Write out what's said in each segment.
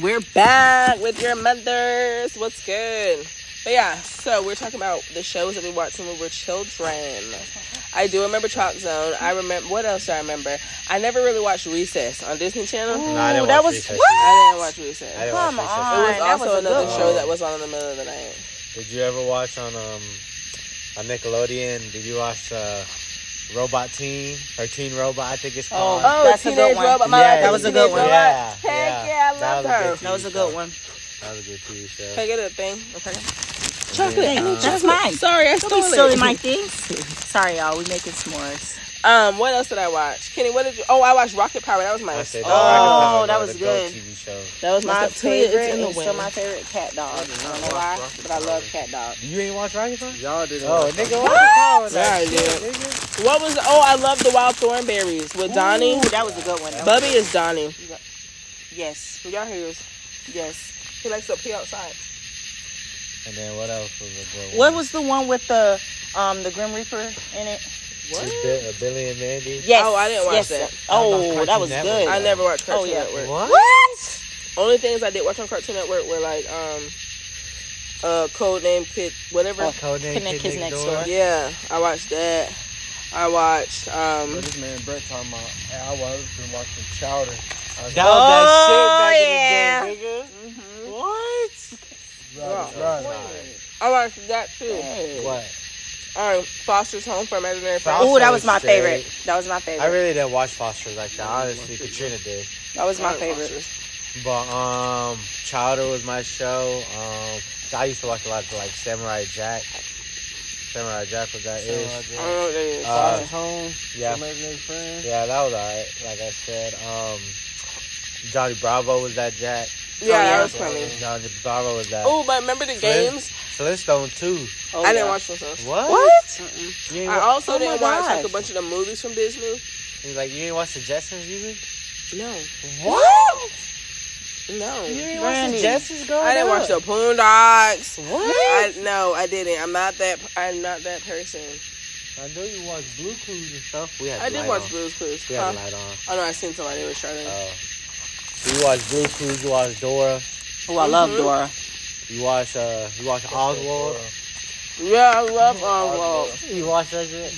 We're back with your mothers. What's good? But yeah, so we're talking about the shows that we watched when we were children. I do remember Chalk Zone. I remember what else do I remember? I never really watched Recess on Disney Channel. No, I didn't that watch was- Recess what? I didn't watch Recess. I didn't Come watch Recess. on. It was that also was another show one. that was on in the middle of the night. Did you ever watch on um on Nickelodeon? Did you watch uh, Robot Teen or Teen Robot? I think it's called. Oh, called. That's a good Teenage one. Robot. My Yeah, that was a good one. Robot. Yeah, Heck yeah. yeah, I That love was a good her. That was a show. good one. That was a good TV show. Can I get a thing? Okay. Chocolate. then, I uh, That's chocolate. mine. Sorry, I Don't stole be it. stealing my things. Sorry, y'all. We making s'mores. Um, what else did I watch? Kenny, what did you? Oh, I watched Rocket Power. That was my. I said Oh, Rocket Power that was was a dope good. TV show. that was My my favorite favorite. in the and still my favorite cat dog. I don't know why, but I love cat dog. You ain't watch Rocket Power? Y'all didn't. Oh, nigga, Rocket Rocket Power. Yeah, I did. nigga. What was? Oh, I love the Wild Thornberrys with Donnie. Ooh, that was a good one. Bubby is Donnie. Yes, Y'all hear this? yes. He likes to pee outside. And then what else was a good one? What was the one with the um the Grim Reaper in it? What? Bi- Billy and Mandy? Yes. Oh, I didn't watch yes. that. Oh, that was Network. good. I never watched Cartoon Oh, yeah. Network. What? What? Only things I did watch on Cartoon Network were like um, uh, Codename Kid, whatever. Oh, Codename Connect Kid Next Next Door? Door. Yeah, I watched that. I watched um. What this man Brett talking about? I was been watching Chowder. I was That was that Oh, shit yeah. in the day, nigga. What? right, right. I watched that too. What? Um, Foster's Home for Imaginary Friends. Oh, that was my was favorite. straight. That was my favorite. I really didn't watch Foster's like that. Honestly, Katrina did. that was my I like favorite. Foster's. But um, Chowder was my show. Um, I used to watch a lot of like Samurai Jack. Samurai Jack was that So, ish. I uh, don't know what that is. Uh, Foster's home. Yeah, Imaginary friend. yeah, that was alright. Like I said, um, Johnny Bravo was that Jack. yeah, yeah. that was funny. Johnny Bravo was that. Oh, but remember the Flint- games? Flintstone too. Oh, I didn't yeah. watch those. ones. What? What? Mm-mm. You I wa- also Oh my didn't watch like a bunch of the movies from Disney. you like you didn't watch the Jetsons either? No, What? no. You didn't watch the Jetsons growing I didn't up? watch the Boondocks. What? I no, I didn't. I'm not that. I'm not that person. I know you watch Blue Clues and stuff. We had I did watch on. Blue's Clues. We Huh? had the light on. Oh no, I seen somebody was shouting. Oh. You watch Blue Clues. You watch Dora. Oh, I love Mhm. Dora. You watch uh. You watch Oswald. Yeah, I love Oswald. You watch that shit.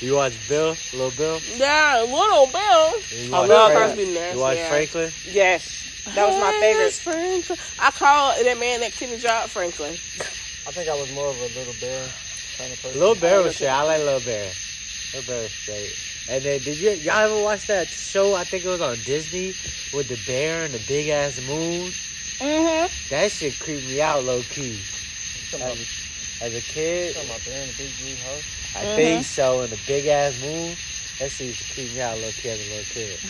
you watch Bill, Little Bill. Yeah, Little Bill. You I watch love Frank- Cosby Nasty. You watch yeah. Franklin. Yes, that was my favorite. Yes, Franklin. I call that man that Kenny Job Franklin. I think I was more of a little bear kind of person. Little Bear was straight. I like Little Bear. Little Bear was straight. And then did you y'all ever watch that show? I think it was on Disney with the bear and the big ass moon. Mm-hmm. That shit creeped me out low key. As, as a kid, talking about bear in the big blue house. I Mhm. think so. in the big ass moon, that shit used to creep me out low key as a little kid.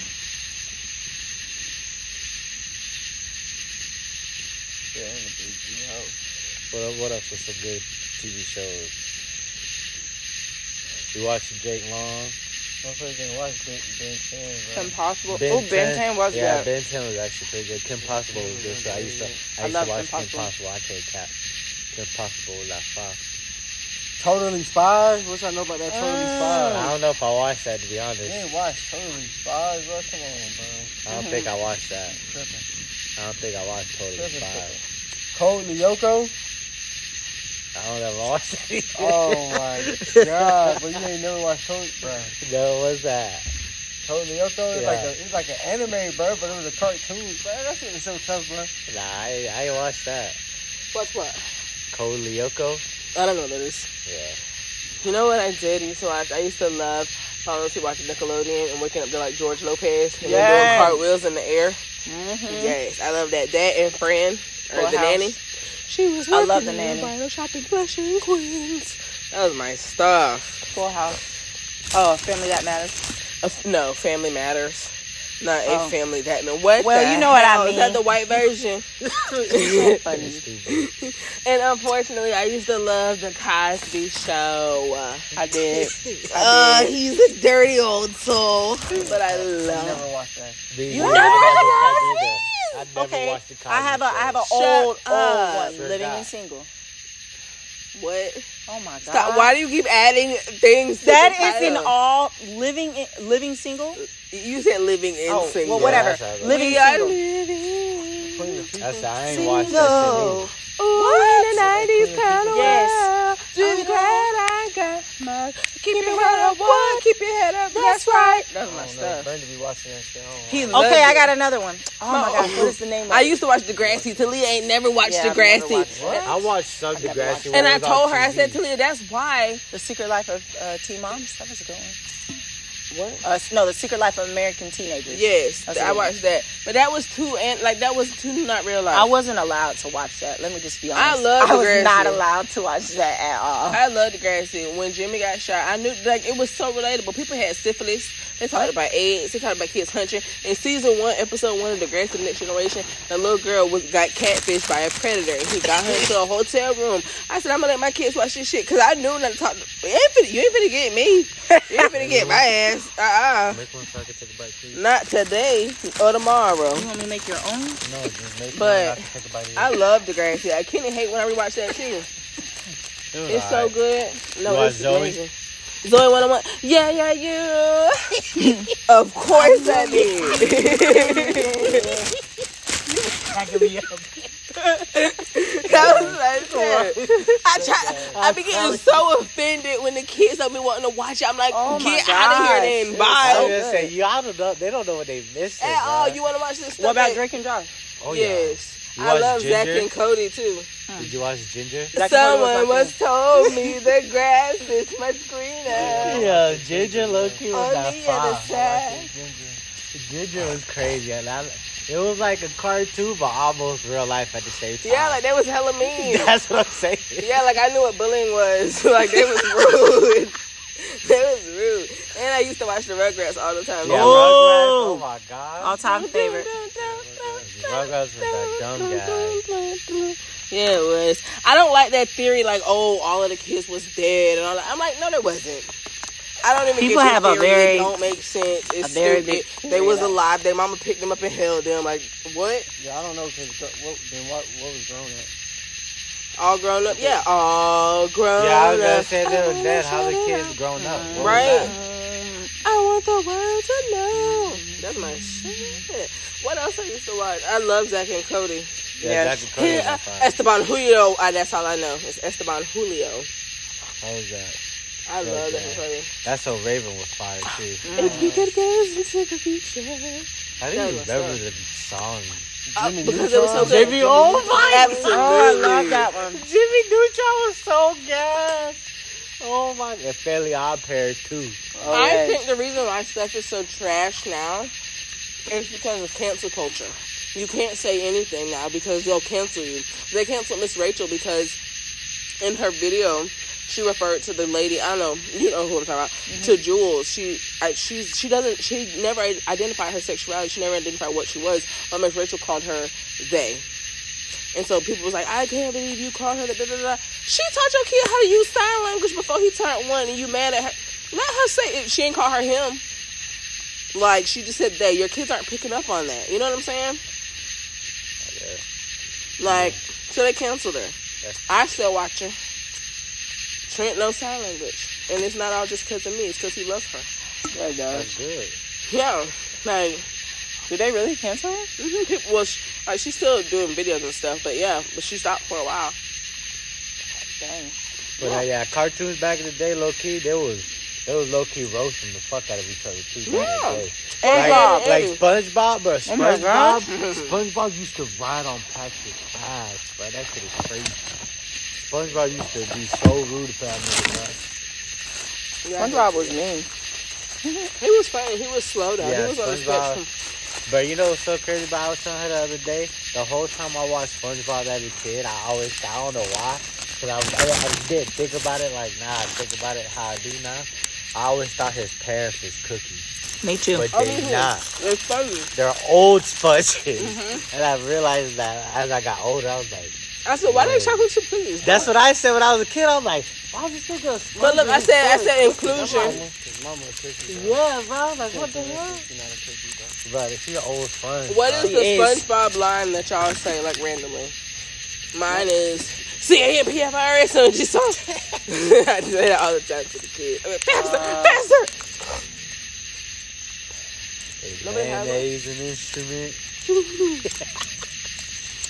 Bear in the big blue house. What, what else was some good TV shows? You watch Jake Long? Motherfuckers didn't watch Ben, ben 10, bro. Impossible. Ben oh, Ben 10? 10 was yeah, good. Ben 10 was actually pretty good. Kim Possible was good. So I used to, I I used love to watch Kim Kim Possible. Possible. I can't cap. Kim Possible was like five. Totally Spies? What y'all know about that Totally Mm. Spies? I don't know if I watched that to be honest. You ain't watched Totally Spies, bro? Come on, bro. I don't think I watched that. Tripping. I don't think I watched Totally Tripping, Five. Code Lyoko? I don't ever watch that. Oh my god, but you ain't never watched Code, bro. No, what's that? Code Lyoko? It's Yeah. like a, it's like an anime, bro, but it was a cartoon, bro. That shit is so tough, bro. Nah, I, I ain't watched that. What's what? Code Lyoko? I don't know what that is. Yeah. You know what I did used to watch? I used to love following those people watching Nickelodeon and waking up to like George Lopez and then Yes. doing cartwheels in the air. Mm-hmm. Yes, I love that. That and Fran or Full the House. nanny. She was I love the in nanny. bridal shop in Queens. That was my stuff. Full House. Oh, Family That Matters. Uh, no, Family Matters. Not Oh. a family that man. What? Well, the you know what I hell? Is mean. that the white version? Funny. And unfortunately, I used to love the Cosby Show. Uh, I did. uh, I did. he's a dirty old soul, but I I love. never watched that. Me You never watched never Cosby? I never Okay, watched the Cosby I have a I have an Shut old old up. one, Sure living not. and single. What? Oh my god! Stop. Why do you keep adding things? To That the is in all living in, living single. You said living in Oh, single. well, whatever. that's how it Living we are single. living people. That's I ain't watched that Single. Ooh, in the 90s kind of Yes. world. I'm glad I got my. Keep your head up, boy. Keep your head up. That's right. That's I my don't know. stuff. Brenda be watching that shit. I don't He know. loved Okay, I it. got another one. Oh my No. gosh, what is the name of I it? used to watch Degrassi. Talia ain't never watched Yeah, I've never Degrassi. watched it. I watched some never Degrassi. watched it. when And it I was on told her, I TV. said, Talia, that's why. The Secret Life of uh, Teen Moms. That was a good one. What? Uh, no, The Secret Life of American Teenagers. Yes, I watched that. But that was too, and like, that was too not real life. I wasn't allowed to watch that. Let me just be honest. I love I was not allowed to watch that at all. I love the Degrassi. When Jimmy got shot, I knew like it was so relatable. People had syphilis. They talked about AIDS. They talked about kids hunting. In season one, episode one of The Next Generation, the little girl was got catfished by a predator. He got her into a hotel room. I said, "I'm gonna let my kids watch this shit because I knew not to talk. You ain't finna, you ain't finna get me. You ain't finna get my ass. Uh uh Make one so I can take a bite, please. Not today or tomorrow. You want me to make your own? No, just make But one. I can take a bite. of I it. love Degrassi. I can't hate when I rewatch that too. It It's so alright. good. No, You watch it's Zoey? amazing. Zoey 101. Yeah, yeah, you. of course I did. that was like that. I try. I be getting so offended when the kids don't be wanting to watch it. I'm like, Oh my get out of here gosh. then. It's Bye. I so was gonna say y'all don't know. They don't know what they missed. At all. You want to watch this stuff? What about that- Drake and Josh? Oh yeah. Yes. You I watch love Zack and Cody too. Did you watch Ginger? Zack and Cody was Someone my was told me the grass is much greener. Yeah, Ginger Loki was On that the other fire. side. Ginger was crazy. And I, it was like a cartoon, but almost real life at the same time. Yeah, like they was hella mean. that's what I'm saying. Yeah, like I knew what bullying was. like they was rude. they was rude. And I used to watch the Rugrats all the time. Yeah, Oh. Rugrats. Oh my god. All time favorite. Rugrats was that dumb guy. Yeah, it was. I don't like that theory, like, oh, all of the kids was dead and all that. I'm like, no, there wasn't. I don't even People get have a theory. very- it don't make sense. It's a very stupid. big They was about alive. Their mama picked them up and held them. Like, what? Yeah, I don't know. Cause what, then what, what was grown up? All grown up? Yeah, all grown up. Yeah, I was gonna say they were dead. How the kids grown up? What Right. I want the world to know. That's my shit. What else I used to watch? I love Zack and Cody. Yeah, Yes. Zack and Cody was Uh, on. Esteban Julio. Uh, that's all I know. It's Esteban Julio. How was that? I Yeah, love Zack yeah. and That's so Raven was fire too. If you could go into the future. I That didn't was remember fun. the song. Uh, Jimmy because it was so Neutron? good. Jimmy, oh my Absolutely. Oh, I love that one. Jimmy Neutron was so good. Oh my! And Fairly Odd Parents too. Oh, I yes. think the reason why stuff is so trash now is because of cancel culture. You can't say anything now because they'll cancel you. They canceled Miss Rachel because in her video she referred to the lady. I don't know. You know who I'm talking about. Mm-hmm. To Jules. She I, she she doesn't. She never identified her sexuality. She never identified what she was. But Miss Rachel called her they. And so people was like, I can't believe you called her. Da, da, da, da. She taught your kid how to use sign language before he turned one, and you mad at her. Let her say it. She ain't call her him. Like she just said they. Your kids aren't picking up on that. You know what I'm saying? Like, so they canceled her. I still watch her. Trent knows sign language, and it's not all just because of me. It's because he loves her. There it goes. That's good. Yeah, like Did they really cancel her? mhm, people. Well, she, like she's still doing videos and stuff, but yeah, but she stopped for a while. Dang. But uh, yeah, cartoons back in the day, low key, they was they was low key roasting the fuck out of each other too. back in Yeah. day. And Like, Bob, like SpongeBob, bro. Oh. SpongeBob, SpongeBob used to ride on Patrick's ass, bro. That shit is crazy. SpongeBob used to be so rude to that nigga. Yeah, SpongeBob was mean. He was funny. He was slow though. Yeah, he was on the SpongeBob. spectrum. But you know what's so crazy about I was telling her the other day? The whole time I watched SpongeBob as a kid, I always, I don't know why, because I, I, I just didn't think about it like, nah, I think about it how I do now. I always thought his parents was cookies, Me too. but I they mean, not. It's funny. They're old sponges. Mhm. And I realized that as I got older, I was like, I said, why they Yeah. chocolate chip cookies? that's what I said when I was a kid. I was like, why is this nigga a But look, I said, I said inclusion. mama cookie. Yeah, bro. Like, what the hell? She's not a. But if he an old sponge. What bro. the is. SpongeBob line that y'all say like randomly? Mine is C A M P F I R S O G song. I say that all the time to the kids. I mean, faster, Uh, faster. Is Nobody has mayonnaise an instrument?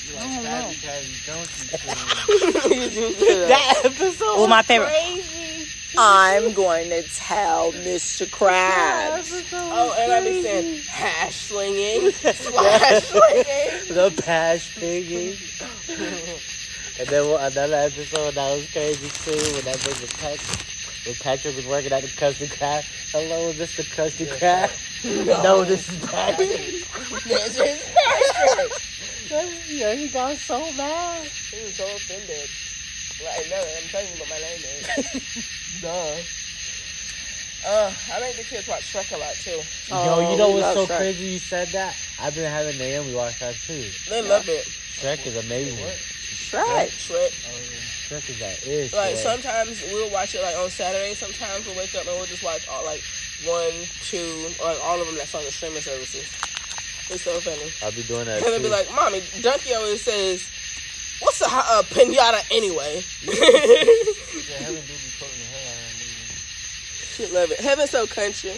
You like don't fatty, fatty, don't you? You do that. That episode. Well, my favorite- Crazy. I'm going to tell Mr. Krabs. Oh, and I be saying hash slinging, slash slinging. the pash piggy. and then one- another episode that was crazy too when that nigga Patrick, when Patrick was working at the Krusty Krab. Hello, Mr. Krusty Krab. No, this is Patrick. This is Patrick. Yeah, he got so mad. He was so offended. Like, no, I'm telling you what my name is. Duh. Uh, I make the kids watch Shrek a lot too. Yo, you know we what's so Shrek. crazy you said that? I've been having Naomi watch that too. They love it. Shrek is amazing. Shrek. Shrek. Shrek is that. Like man. sometimes we'll watch it like on Saturday. Sometimes we'll wake up and we'll just watch all like one, two, or like all of them that's on the streaming services. It's so funny. I'll be doing that And they'll be like, "Mommy, Dunkey always says, what's a, uh, pinata anyway?" Yeah, Heaven do be putting the hell out of me. she love it. Heaven's so country.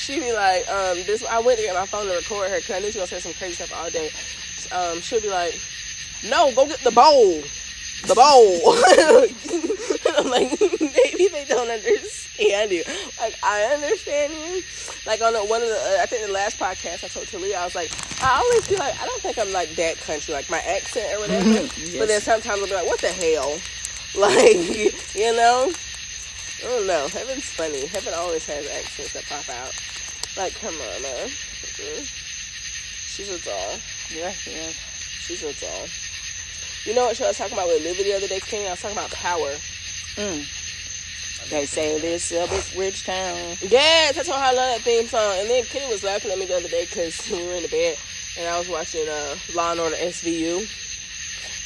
She be like, um, this. I went to get my phone to record her knew she gonna say some crazy stuff all day. Um, she'll be like, "No, go get the bowl, the bowl." I'm like, maybe they don't understand you. Like I understand you. Like on the, one of the, uh, I think the last podcast I told Talia, I was like, I always feel like I don't think I'm like that country, like my accent or whatever. But then sometimes I'll be like, what the hell? Like, you know? I don't know. Heaven's funny. Heaven always has accents that pop out. Like, come on, man. Mm. She's a doll. Yeah, yeah. She's a doll. You know what I was talking about with Livy the other day, King? I was talking about power. Mm. They say this uh, this rich town. Yes, I told her I love that theme song. And then Kenny was laughing at me the other day because we were in the bed and I was watching uh, Law and Order SVU.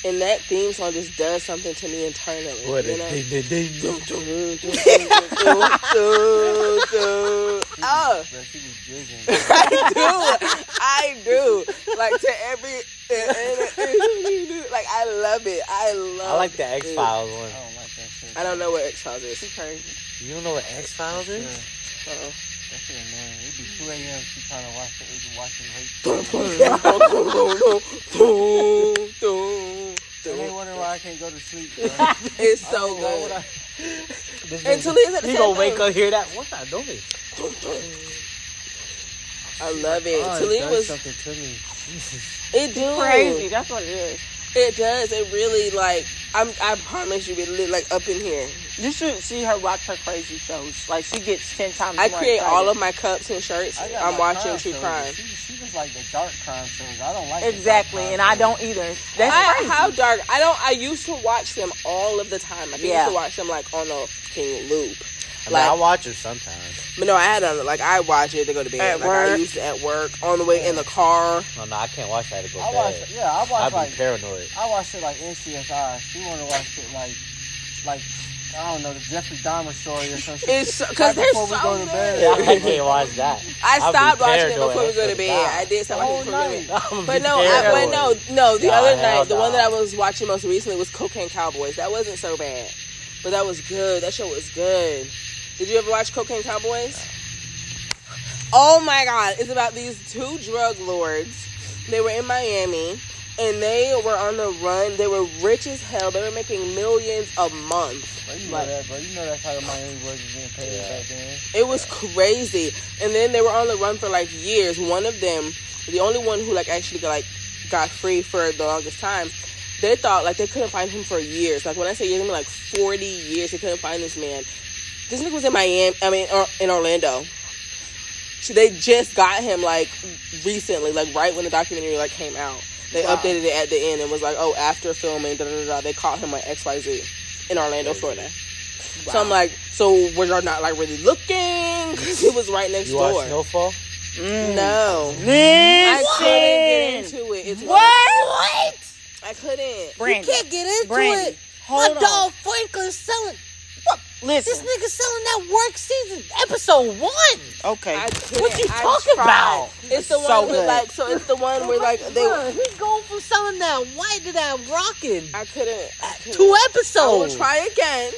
And that theme song just does something to me internally. What you a know? Oh, she was jigging. I do. I do. Like to every. Like I love it. I love. I like the X. Files one. I don't like that shit. I don't know what X Files is. She crazy. You don't know what X Files Yeah, is? Uh-uh. that shit annoying. It be 2 a.m. She trying to watch it. We be watching dun, And they wonder why I can't go to sleep. Bro. It's so don't know why would good. I- And Talia's at the You same gonna wake up hear that? What's that noise? Dun, dun. I love it. Oh, Talia was. something to me. It do. Crazy. That's what it is. It does. It really like. I'm. I promise you, it lit like up in here. You should see her watch her crazy shows. Like she gets ten times. I more create excited. all of my cups and shirts. I got I'm my watching crime true crime. She, she just like the dark crime shows. I don't like the dark Exactly, crime and I don't either. That's I, crazy. how dark? I don't. I used to watch them all of the time. Like, I Yeah. used to watch them like on a king loop. I mean, Like- I watch it sometimes. But no, I had on like I watch it to go to bed. At like I work. used to at work on the way in the car. No, no, I can't watch that to go I to watch, bed. yeah, I watch I'd be like paranoid. I watch it like NCSI. She want to watch it like, like I don't know, the Jeffrey Dahmer story or something. It's because they're before we so go to good. bed. Yeah, I can't watch that. I stopped watching it before we go to bed. what I did stop watching it before we go to bed. But no, I, but no, no. The Nah, other hell night, the one that I was watching most recently was Cocaine Cowboys. That wasn't so bad, but that was good. That show was good. Did you ever watch Cocaine Cowboys? Oh my God! It's about these two drug lords. They were in Miami, and they were on the run. They were rich as hell. They were making millions a month. Bro, you know Like- that, bro. You know that's how the Miami boys was getting paid Yeah. back then. It was crazy. And then they were on the run for like years. One of them, the only one who like actually got, like got free for the longest time, they thought like they couldn't find him for years. Like when I say years, I mean like forty years. They couldn't find this man. This nigga was in Miami. I mean, or, in Orlando. So they just got him like recently, like right when the documentary like came out. They Wow. updated it at the end and was like, oh, after filming, da da da. da they caught him like X Y Z in Orlando, Florida. So I'm like, so were y'all not like really looking? Because it was right next You door. watch Snowfall? Mm. No, I couldn't get into it. It's What? What? I couldn't. Brandy. can't get into Brandy. it. Hold My on. dog Franklin's selling. This nigga selling that work season episode one. Okay. What you I talking tried. about? It's the So one with good. like. So it's the one where like they. Bruh, he going from selling that white to that rockin' I couldn't. I couldn't. two I will episodes. try again.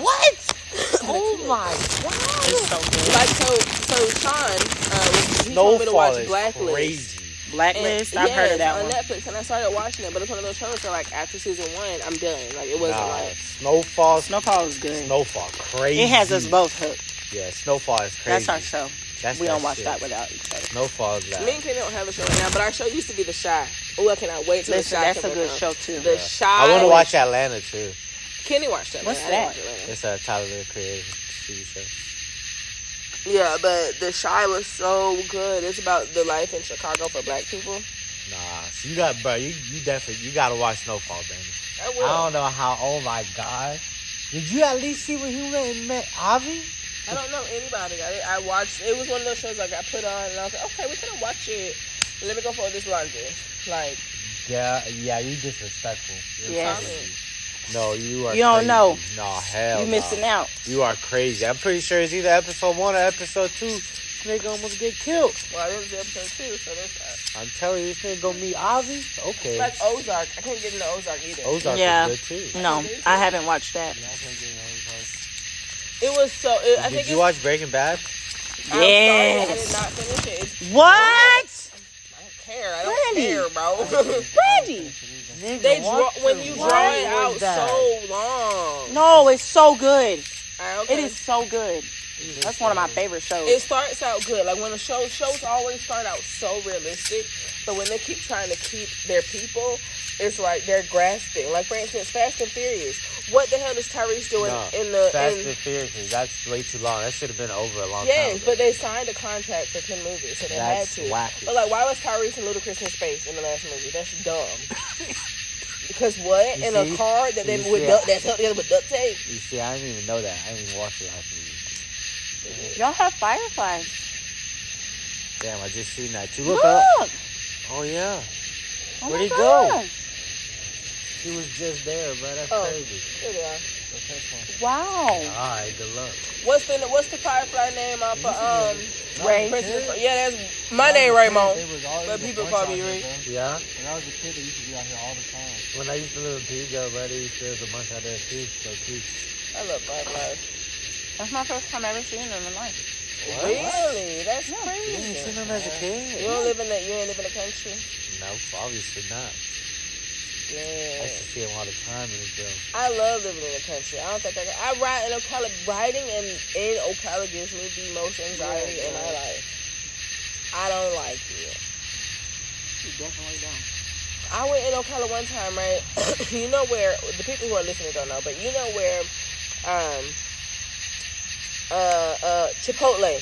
What? oh my god! It's so good. Like so, so Sean, uh, was- he told me to watch is Blacklist. Crazy. Blacklist. And- I've heard of that on one. Netflix, and I started watching it. But it's one of those shows where, like, after season one, I'm done. Like, it wasn't Nah, like Snowfall. Snowfall is good. Snowfall, crazy. It has us both hooked. Yeah, Snowfall is crazy. That's our show. That's we that don't watch shit. that without each other. Snowfall is that. me and Kenny don't have a show right now. But our show used to be The Chi. Oh, I cannot wait till Listen, The Chi that's a good around. show too. The Yeah. Chi. I want to watch Atlanta too. Kenny watched that. What's man. I didn't that? watch Atlanta. It's a Tyler the Creator TV show. Yeah, but The Chi was so good. It's about the life in Chicago for Black people. Nah, so you got, bro. You you definitely you gotta watch Snowfall, baby. I will. I don't know how. Oh my god. Did you at least see when he went and met Avi? I don't know anybody. I, I watched. It was one of those shows like I put on, and I was like, okay, we can watch it. Let me go for this laundry. Like, Yeah, yeah. You disrespectful. You're Yes. Crazy. No, you are. You don't crazy. know. No, hell. you no. missing out. You are crazy. I'm pretty sure it's either episode one or episode two. Nigga almost get killed. well, this is episode two, so that's. I'm telling you, this nigga gonna meet Avi. Okay. Like Ozark. I can't get into Ozark either. Ozark Yeah. is good too. No, I haven't watched that. Yeah, I can't get no results. It was so. It, I Did think you it's, watch Breaking Bad? I'm I did Yes. not finish it. It's, What? I don't care. I don't Brandy. care, bro. Brandy. They draw when you draw it out that? so long. No, it's so good. I don't. It is so good. That's one of my favorite shows. It starts out good. Like when the show shows always start out so realistic, but when they keep trying to keep their people, it's like they're grasping. Like for instance, Fast and Furious. What the hell is Tyrese doing No, in the? Fast in, and Furious. That's way too long. That should have been over a long yes, time. but they signed a contract for ten movies, so they That's had to. wacky. But like, why was Tyrese and Ludacris in space in the last movie? That's dumb. because what You in a car that they You with see? duct, that's held together with duct tape? You see, I didn't even know that. I didn't even watch the last movie. Y'all have fireflies. Damn, I just seen that. You look up. Oh yeah, Oh Where'd my he go? gosh. he was just there, bro. That's Oh. crazy. Here they are. Wow. All right, good luck. What's the what's the firefly name off of um? Ray. Princess, yeah, that's my name, Raymond. They was always But people call me Ray. Yeah. When I was a kid, they used to be out here all the time. When I used to live in Pigo, bro, they used to there's a bunch out there too. So cute. I love fireflies. That's my first time ever seeing them in life. Really? That's crazy. You ain't crazy. seen them as a You kid? don't live in the you ain't live in the country. No, obviously not. I Yeah. used to see them all the time in the gym. I love living in the country. I don't think I can. I ride in Ocala. Riding in in Ocala gives me the most anxiety in my life. I don't like it. You definitely don't. I went in Ocala one time, right? you know where the people who are listening don't know, but you know where, um, uh, uh, Chipotle,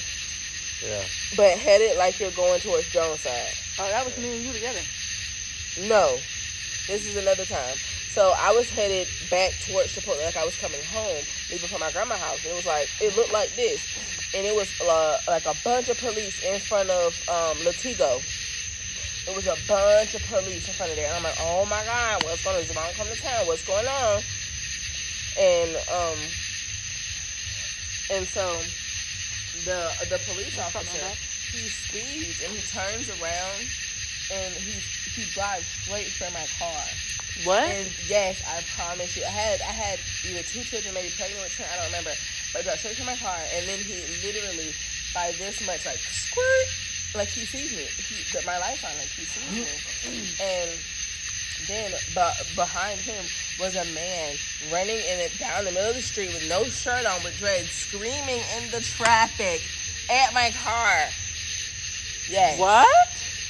Yeah. but headed like you're going towards Jones side. Oh, that was me and you together. No, this is another time. So I was headed back towards Chipotle, like I was coming home, leaving from my grandma's house. And It was like it looked like this, and it was uh, like a bunch of police in front of um, Latigo. It was a bunch of police in front of there, and I'm like, oh my god, what's going on? Is mom come to town? What's going on? And um, and so the the police officer he speeds and he turns around and he he drives straight for my car. What? And yes, I promise you, I had I had either two children, maybe pregnant with twins, I don't remember. But I drive straight to my car, and then he literally by this much like squirt, like he sees me, he, that my lights on, like he sees me, and then but behind him was a man running in it down the middle of the street with no shirt on, with dreads, screaming in the traffic at my car. Yes. What?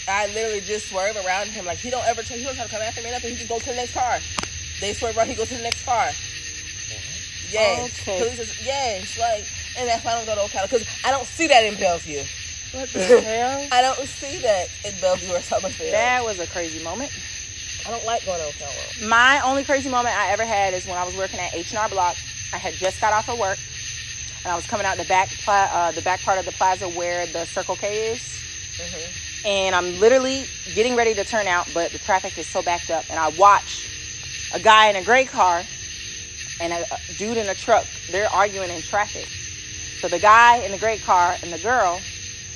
I literally just swerve around him. Like he don't ever try, he don't try to come after me nothing. He just go to the next car. They swerve around, he goes to the next car. Yes. Okay. Police is- yes, like and that's why I don't go to Ocala because I don't see that in Belleview. What the hell? I don't see that in Belleview or Summerfield. That was a crazy moment. I don't like going to Ocala. My only crazy moment I ever had is when I was working at H&R Block. I had just got off of work, and I was coming out the back, pla- uh, the back part of the plaza where the Circle K is. hmm and I'm literally getting ready to turn out, but the traffic is so backed up, and I watch a guy in a gray car and a, dude in a truck. They're arguing in traffic. So the guy in the gray car and the girl,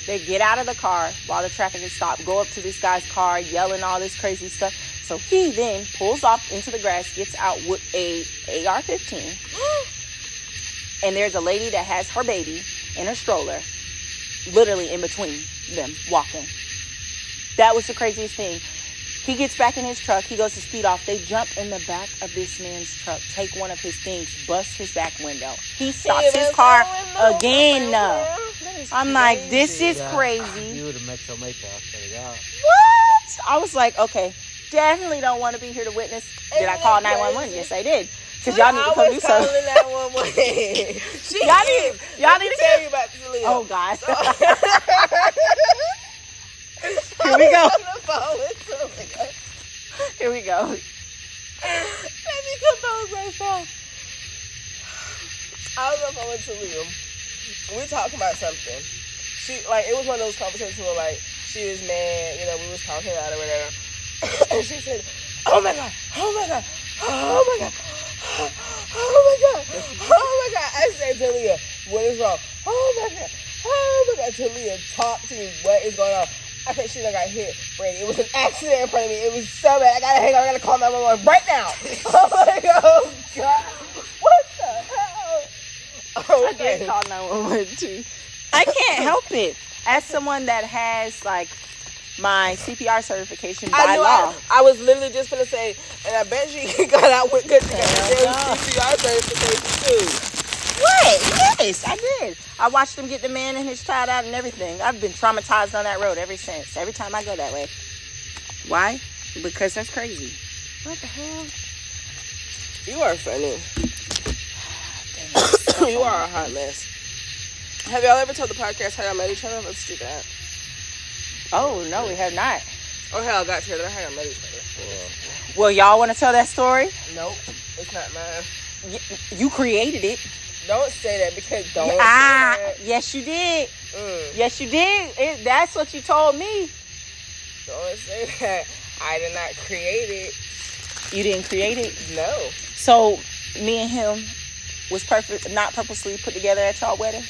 they get out of the car while the traffic is stopped, go up to this guy's car, yelling all this crazy stuff. So he then pulls off into the grass, gets out with a AR-15, and there's a lady that has her baby in a stroller, literally in between them walking. That was the craziest thing. He gets back in his truck. He goes to speed off. They jump in the back of this man's truck, take one of his things, bust his back window. He stops his car again. I'm like, this is Yeah, crazy. You would have met your maker. I swear to God. What? I was like, okay, definitely don't want to be here to witness. Did I call 911? Yes, I did. Because y'all need to come do something. that one way. she Y'all need- y'all need to tell get- you about Talia. Oh, God. Here we go. Here we go. Let me compose myself. I was on the phone with Talia. We talking about something. She like it was one of those conversations where like she was mad, you know, we was talking about it or whatever. and she said, Oh my god, oh my god, oh my god, oh my god, oh my god. I said Talia, what is wrong? Oh my god, oh my god, Talia, talk to me. What is going on? I think she done got hit, Brady. It was an accident in front of me. It was so bad. I gotta hang on. I gotta call 911 right now. I'm like, oh god, what the hell? I did call 911 too. I can't help it. As someone that has like my CPR certification by I law, I, I was literally just gonna say, and I bet she got out with good Hell goddamn no. CPR certification too. What? Yes, I did. I watched him get the man and his child out and everything. I've been traumatized on that road ever since. Every time I go that way. Why? Because that's crazy. What the hell? You are funny. you are a hot mess. Have y'all ever told the podcast how y'all met each other? Let's do that. Oh no, we have not. Or how y'all got together, how y'all met each other. Well, y'all want to tell that story? Nope, it's not mine. Y- you created it. Don't say that because don't ah, yes, you did. Mm, Yes, you did. It, that's what you told me. don't say that. I did not create it. You didn't create it. No. So me and him was perfect, not purposely put together at y'all wedding.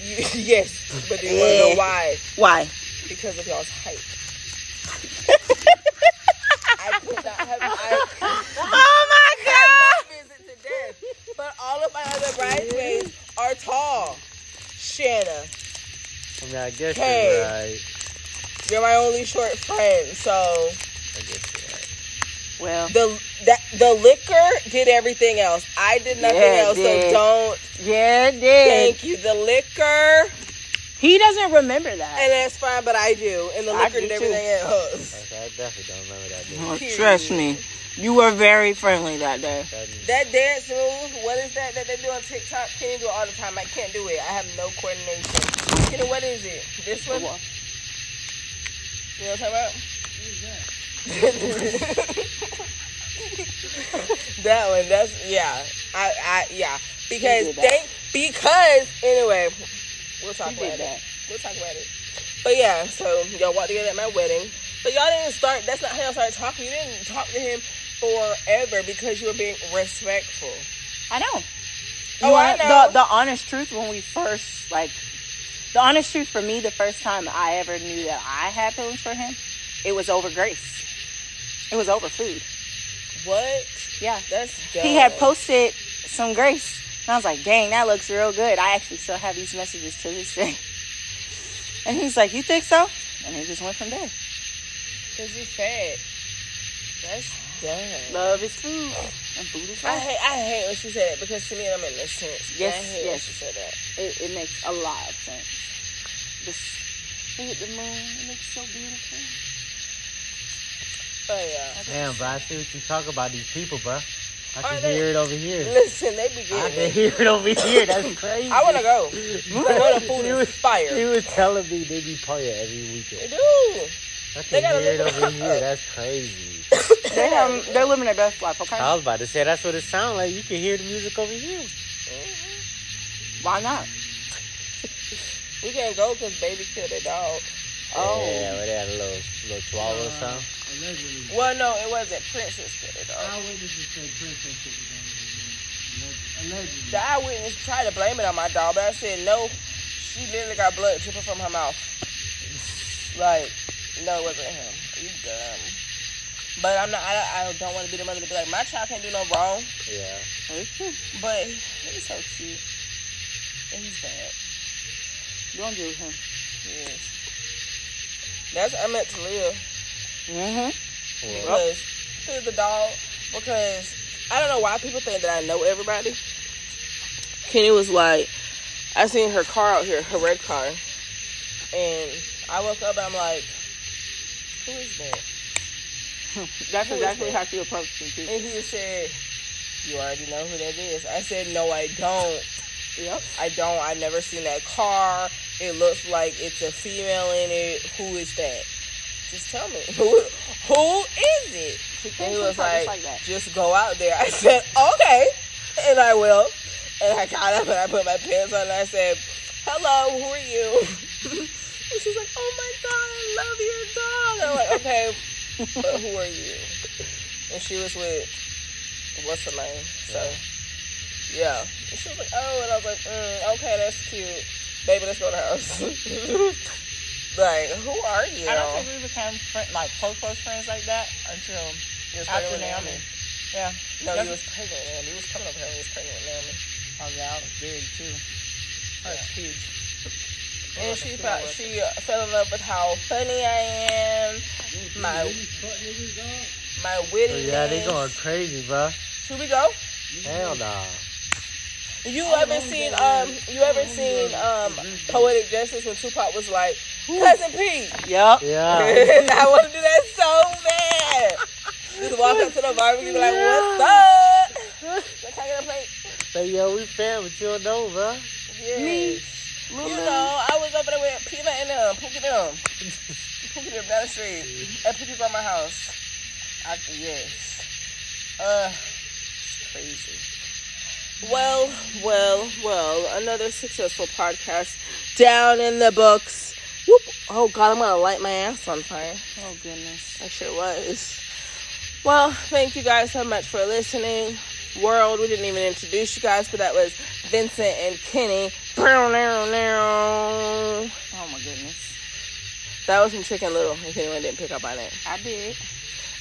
You, yes, but you want to know why? Why? Because of y'all's height. I could not have. I, Oh my I love visit to death, but all of my other bridesmaids are tall. Shanna, I mean, I guess Hey. you're right. you're my only short friend, so I guess you're right. Well, the that the liquor did everything else. I did nothing Yeah, it else, so don't. yeah, it did. Thank you. The liquor, He doesn't remember that. and that's fine, but I do, and the liquor do did too. everything else. Okay, I definitely don't remember that day. Oh, trust me, you were very friendly that day. That- That dance move, what is that that they do on TikTok? Kenny do it all the time. I can't do it. I have no coordination. Kenny, what is it? This one? You know what I'm talking about? that one. That's yeah. I I yeah. Because they because anyway, we'll talk about that. We'll talk about it. But yeah, so y'all walked together at my wedding. But y'all didn't start. That's not how y'all started talking. You didn't talk to him forever because you were being respectful. I know. Oh, You I know. The, the honest truth when we first, like, the honest truth for me, the first time I ever knew that I had feelings for him, it was over Grace. It was over food. What? Yeah. That's dumb. He had posted some Grace. And I was like, dang, that looks real good. I actually still have these messages to this day. And he's like, you think so? And it just went from there. Cause you fat. That's dumb. Love is food. And food is I hate I hate when she said that because to me it don't make no sense. Yes, I hate when yes. she said that. It, it makes a lot of sense. This, look at the moon. It looks so beautiful. But yeah. Damn, bro, I see what you talk about these people, bro. I Are can they- hear it over here. Listen, they be I can hear it over here. That's crazy. I wanna go. I know the food He is was- fire. He was telling me they be partying every weekend. They weekend. do. I They can gotta hear it over here. That's crazy. They have, they're living their best life, okay? I was about to say that's what it sounds like. You can hear the music over here. Why not? We can't go because baby killed a dog. Oh. Yeah, where they had a little little chihuahua or uh, something. Allegedly. Well, no, it wasn't. Princess killed a dog. Eyewitnesses say Princess took the dog. Allegedly. The eyewitness tried to blame it on my dog, but I said no. She literally got blood dripping from her mouth. Like, no, it wasn't him. You dumb. But I'm not. I, I don't want to be the mother to be like my child can't do no wrong. Yeah. But he's so cute. And he's bad. Don't do him. Yes. That's I meant to live. Mm-hmm. because through the dog because I don't know why people think that I know everybody. Kenny was like, I seen her car out here, her red car, and I woke up and I'm like, who is that? That's Who exactly how she approached me too. And he said, you already know who that is. I said, no, I don't. Yep. I don't. I've never seen that car. It looks like it's a female in it. Who is that? Just tell me. Who, who is it? And he was like, like that. just go out there. I said, okay. And I will. And I got up and I put my pants on and I said, hello, who are you? and she's like, oh my God, I love your dog. I'm like, okay, who are you? And she was with, what's her name? So, yeah. And she was like, oh, and I was like, mm, okay, that's cute. Baby, let's go to the house. like, who are you? I don't think we became friend, like close close friends like that until after with Naomi. Yeah. No, Yep. he was pregnant, man. He was coming up here and he was pregnant with Naomi. Oh yeah, I was big too. That's huge. And she thought she uh, fell in love with how funny I am, my my So wittiness. yeah, they going crazy, bro. Should we go? Hell no. You ever seen um? You ever seen um? Poetic Justice when Tupac was like, cousin Pete. Yep. Yeah. and I want to do that so bad. Just walk up to the barbecue and be like, what's up? Like, can I get a plate? Say, yo, we fam, but you don't know, bro. Yeah. You know, I was over there with Peanut and them, Pookie them. Pookie them down the street. And Pookie by my house. I, yes. Uh, crazy. Well, well, well, another successful podcast down in the books. Whoop. Oh, God, I'm going to light my ass on fire. Oh goodness. I sure was. Well, thank you guys so much for listening. World, we didn't even introduce you guys, but that was Vincent and Kenny. Oh my goodness. That was from Chicken Little, if anyone didn't pick up on it. I did.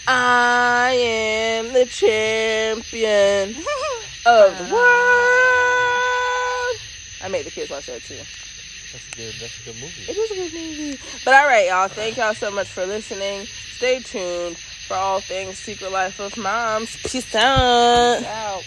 I am the champion of the uh. world. I made the kids watch that too. That's a good, that's a good movie. It was a good movie. But all right, y'all. Thank y'all so much for listening. Stay tuned for all things Secret Life of Moms. Peace out. Peace out.